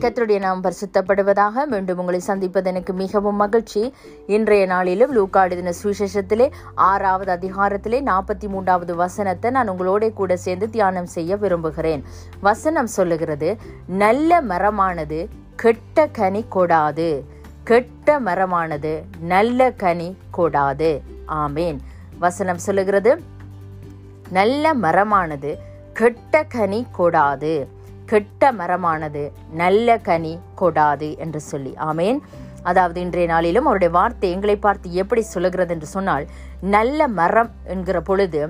கத்தருடைய நாம் பரிசுத்தப்படுவதாக மீண்டும் உங்களை சந்திப்பது எனக்கு மிகவும் மகிழ்ச்சி. இன்றைய நாளிலும் லூக்காடு எழுதின சுவிசேஷத்திலே ஆறாவது அதிகாரத்திலே நாற்பத்தி மூன்றாவது வசனத்தை நான் உங்களோட கூட சேர்ந்து தியானம் செய்ய விரும்புகிறேன். வசனம் சொல்லுகிறது நல்ல மரமானது கெட்ட கனி கொடாது. கெட்ட மரமானது நல்ல கனி கொடாது. ஆமேன். வசனம் சொல்லுகிறது நல்ல மரமானது கெட்ட கனி கொடாது. கெட்ட மரமானது நல்ல கனி கொடாது என்று சொல்லி. ஆமேன். அதாவது இன்றைய நாளிலும் அவருடைய வார்த்தை எங்களை பார்த்து எப்படி சொல்லுகிறது என்று சொன்னால் நல்ல மரம் என்கிற பொழுது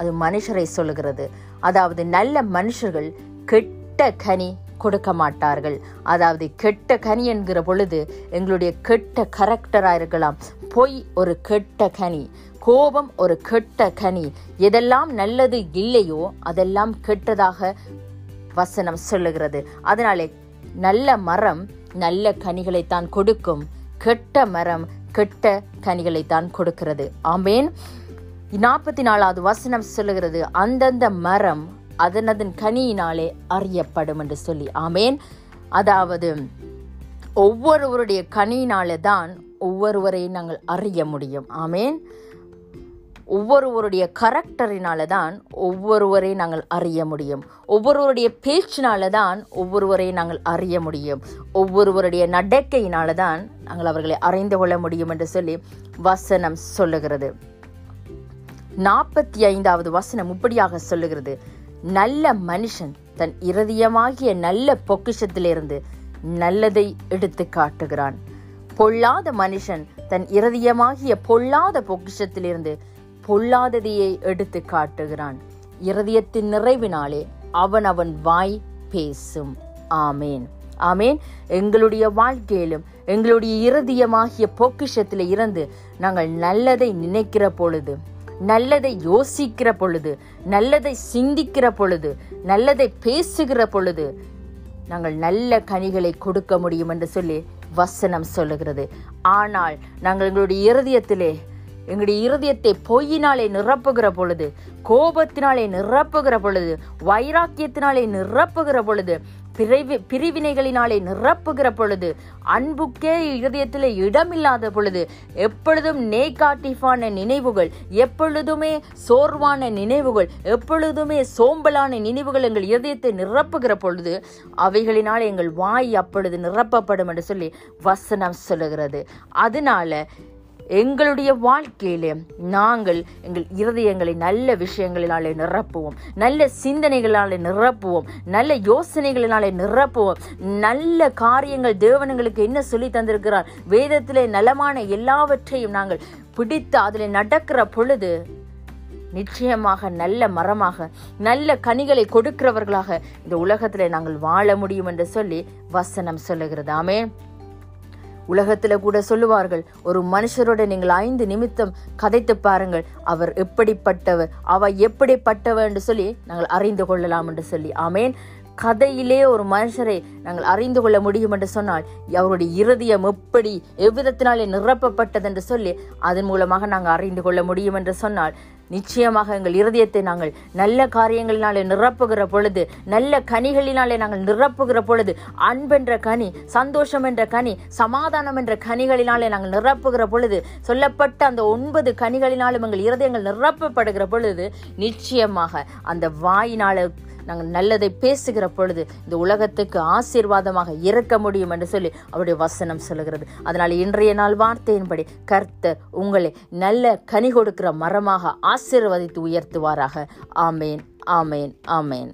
அது மனுஷரை சொல்லுகிறது. அதாவது நல்ல மனுஷர்கள் கெட்ட கனி கொடுக்க மாட்டார்கள். அதாவது கெட்ட கனி என்கிற பொழுது எங்களுடைய கெட்ட கரெக்டராக இருக்கலாம். பொய் ஒரு கெட்ட கனி கோபம் ஒரு கெட்ட கனி எதெல்லாம் நல்லது இல்லையோ அதெல்லாம் கெட்டதாக வசனம் சொல்லுகிறது. அதனாலே நல்ல மரம் நல்ல கனிகளைத்தான் கொடுக்கும். கெட்ட மரம் கெட்ட கனிகளைத்தான் கொடுக்கிறது. ஆமேன். நாற்பத்தி நாலாவது வசனம் சொல்லுகிறது. அந்தந்த மரம் அதனதன் கனியினாலே அறியப்படும் என்று சொல்லி. ஆமேன். அதாவது ஒவ்வொருவருடைய கனியினாலே தான் ஒவ்வொருவரையும் நாங்கள் அறிய முடியும். ஆமேன். ஒவ்வொருவருடைய கரெக்டரினால தான் ஒவ்வொருவரை நாங்கள் அறிய முடியும். ஒவ்வொருவருடைய பேச்சினால தான் ஒவ்வொருவரை நாங்கள் அறிய முடியும். ஒவ்வொருவருடைய நடக்கையினால தான் நாங்கள் அவர்களை அறிந்து கொள்ள முடியும் என்று சொல்லி வசனம் சொல்லுகிறது. நாற்பத்தி ஐந்தாவது வசனம் இப்படியாக சொல்லுகிறது. நல்ல மனுஷன் தன் இருதயமாகிய நல்ல பொக்கிஷத்திலிருந்து நல்லதை எடுத்து காட்டுகிறான். பொல்லாத மனுஷன் தன் இருதயமாகிய பொல்லாத பொக்கிஷத்திலிருந்து பொல்லாததையை எடுத்து காட்டுகிறான். இருதயத்தின் நிறைவினாலே அவன் அவன் வாய் பேசும். ஆமேன். ஆமேன். எங்களுடைய வாழ்க்கையிலும் எங்களுடைய இருதயமாகிய பொக்கிஷத்தில் இருந்து நாங்கள் நல்லதை நினைக்கிற பொழுது நல்லதை யோசிக்கிற பொழுது நல்லதை சிந்திக்கிற பொழுது நல்லதை பேசுகிற பொழுது நாங்கள் நல்ல கனிகளை கொடுக்க முடியும் என்று சொல்லி வசனம் சொல்லுகிறது. ஆனால் நாங்கள் எங்களுடைய இருதயத்திலே எங்களுடைய இருதயத்தை பொய்யினாலே நிரப்புகிற பொழுது கோபத்தினாலே நிரப்புகிற பொழுது வைராக்கியத்தினாலே நிரப்புகிற பொழுது பிரிவி பிரிவினைகளினாலே நிரப்புகிற பொழுது அன்புக்கே இருதயத்தில் இடமில்லாத பொழுது எப்பொழுதும் நேகாட்டிஃபான நினைவுகள் எப்பொழுதுமே சோர்வான நினைவுகள் எப்பொழுதுமே சோம்பலான நினைவுகள் எங்கள் இருதயத்தை நிரப்புகிற பொழுது அவைகளினால் எங்கள் வாய் அப்பொழுது நிரப்பப்படும் என்று சொல்லி வசனம் சொல்லுகிறது. அதனால எங்களுடைய வாழ்க்கையிலே நாங்கள் எங்கள் இருதயங்களை நல்ல விஷயங்களினாலே நிரப்புவோம். நல்ல சிந்தனைகளாலே நிரப்புவோம். நல்ல யோசனைகளினாலே நிரப்புவோம். நல்ல காரியங்கள் தேவனங்களுக்கு என்ன சொல்லி தந்திருக்கிறார்? வேதத்திலே நலமான எல்லாவற்றையும் நாங்கள் பிடித்து அதில் நடக்கிற பொழுது நிச்சயமாக நல்ல மரமாக நல்ல கனிகளை கொடுக்கிறவர்களாக இந்த உலகத்தில் நாங்கள் வாழ முடியும் என்று சொல்லி வசனம் சொல்லுகிறது. ஆமே உலகத்தில் கூட சொல்லுவார்கள் ஒரு மனுஷரோட நீங்கள் ஐந்து நிமித்தம் கதைத்து பாருங்கள் அவர் எப்படிப்பட்டவர் அவ எப்படிப்பட்டவர் என்று சொல்லி நாங்கள் அறிந்து கொள்ளலாம் என்று சொல்லி. ஆமேன். கதையிலே ஒரு மனுஷரை நாங்கள் அறிந்து கொள்ள முடியும் என்று சொன்னால் அவருடைய இருதயம் எப்படி எவ்விதத்தினாலே நிரப்பப்பட்டது என்று சொல்லி அதன் மூலமாக நாங்கள் அறிந்து கொள்ள முடியும் என்று சொன்னால் நிச்சயமாக எங்கள் இருதயத்தை நாங்கள் நல்ல காரியங்களினாலே நிரப்புகிற பொழுது நல்ல கனிகளினாலே நாங்கள் நிரப்புகிற பொழுது அன்பென்ற கனி சந்தோஷம் என்ற கனி சமாதானம் என்ற கனிகளினாலே நாங்கள் நிரப்புகிற பொழுது சொல்லப்பட்ட அந்த ஒன்பது கனிகளினாலும் எங்கள் இருதயங்கள் நிரப்பப்படுகிற பொழுது நிச்சயமாக அந்த வாயினால நாங்கள் நல்லதை பேசுகிற பொழுது இந்த உலகத்துக்கு ஆசீர்வாதமாக இருக்க முடியும் என்று சொல்லி அவருடைய வசனம் சொல்லுகிறது. அதனால் இன்றைய நாள் வார்த்தையின்படி கர்த்தர் உங்களை நல்ல கனி கொடுக்கிற மரமாக ஆசீர்வதித்து உயர்த்துவாராக. ஆமேன் ஆமேன் ஆமேன்.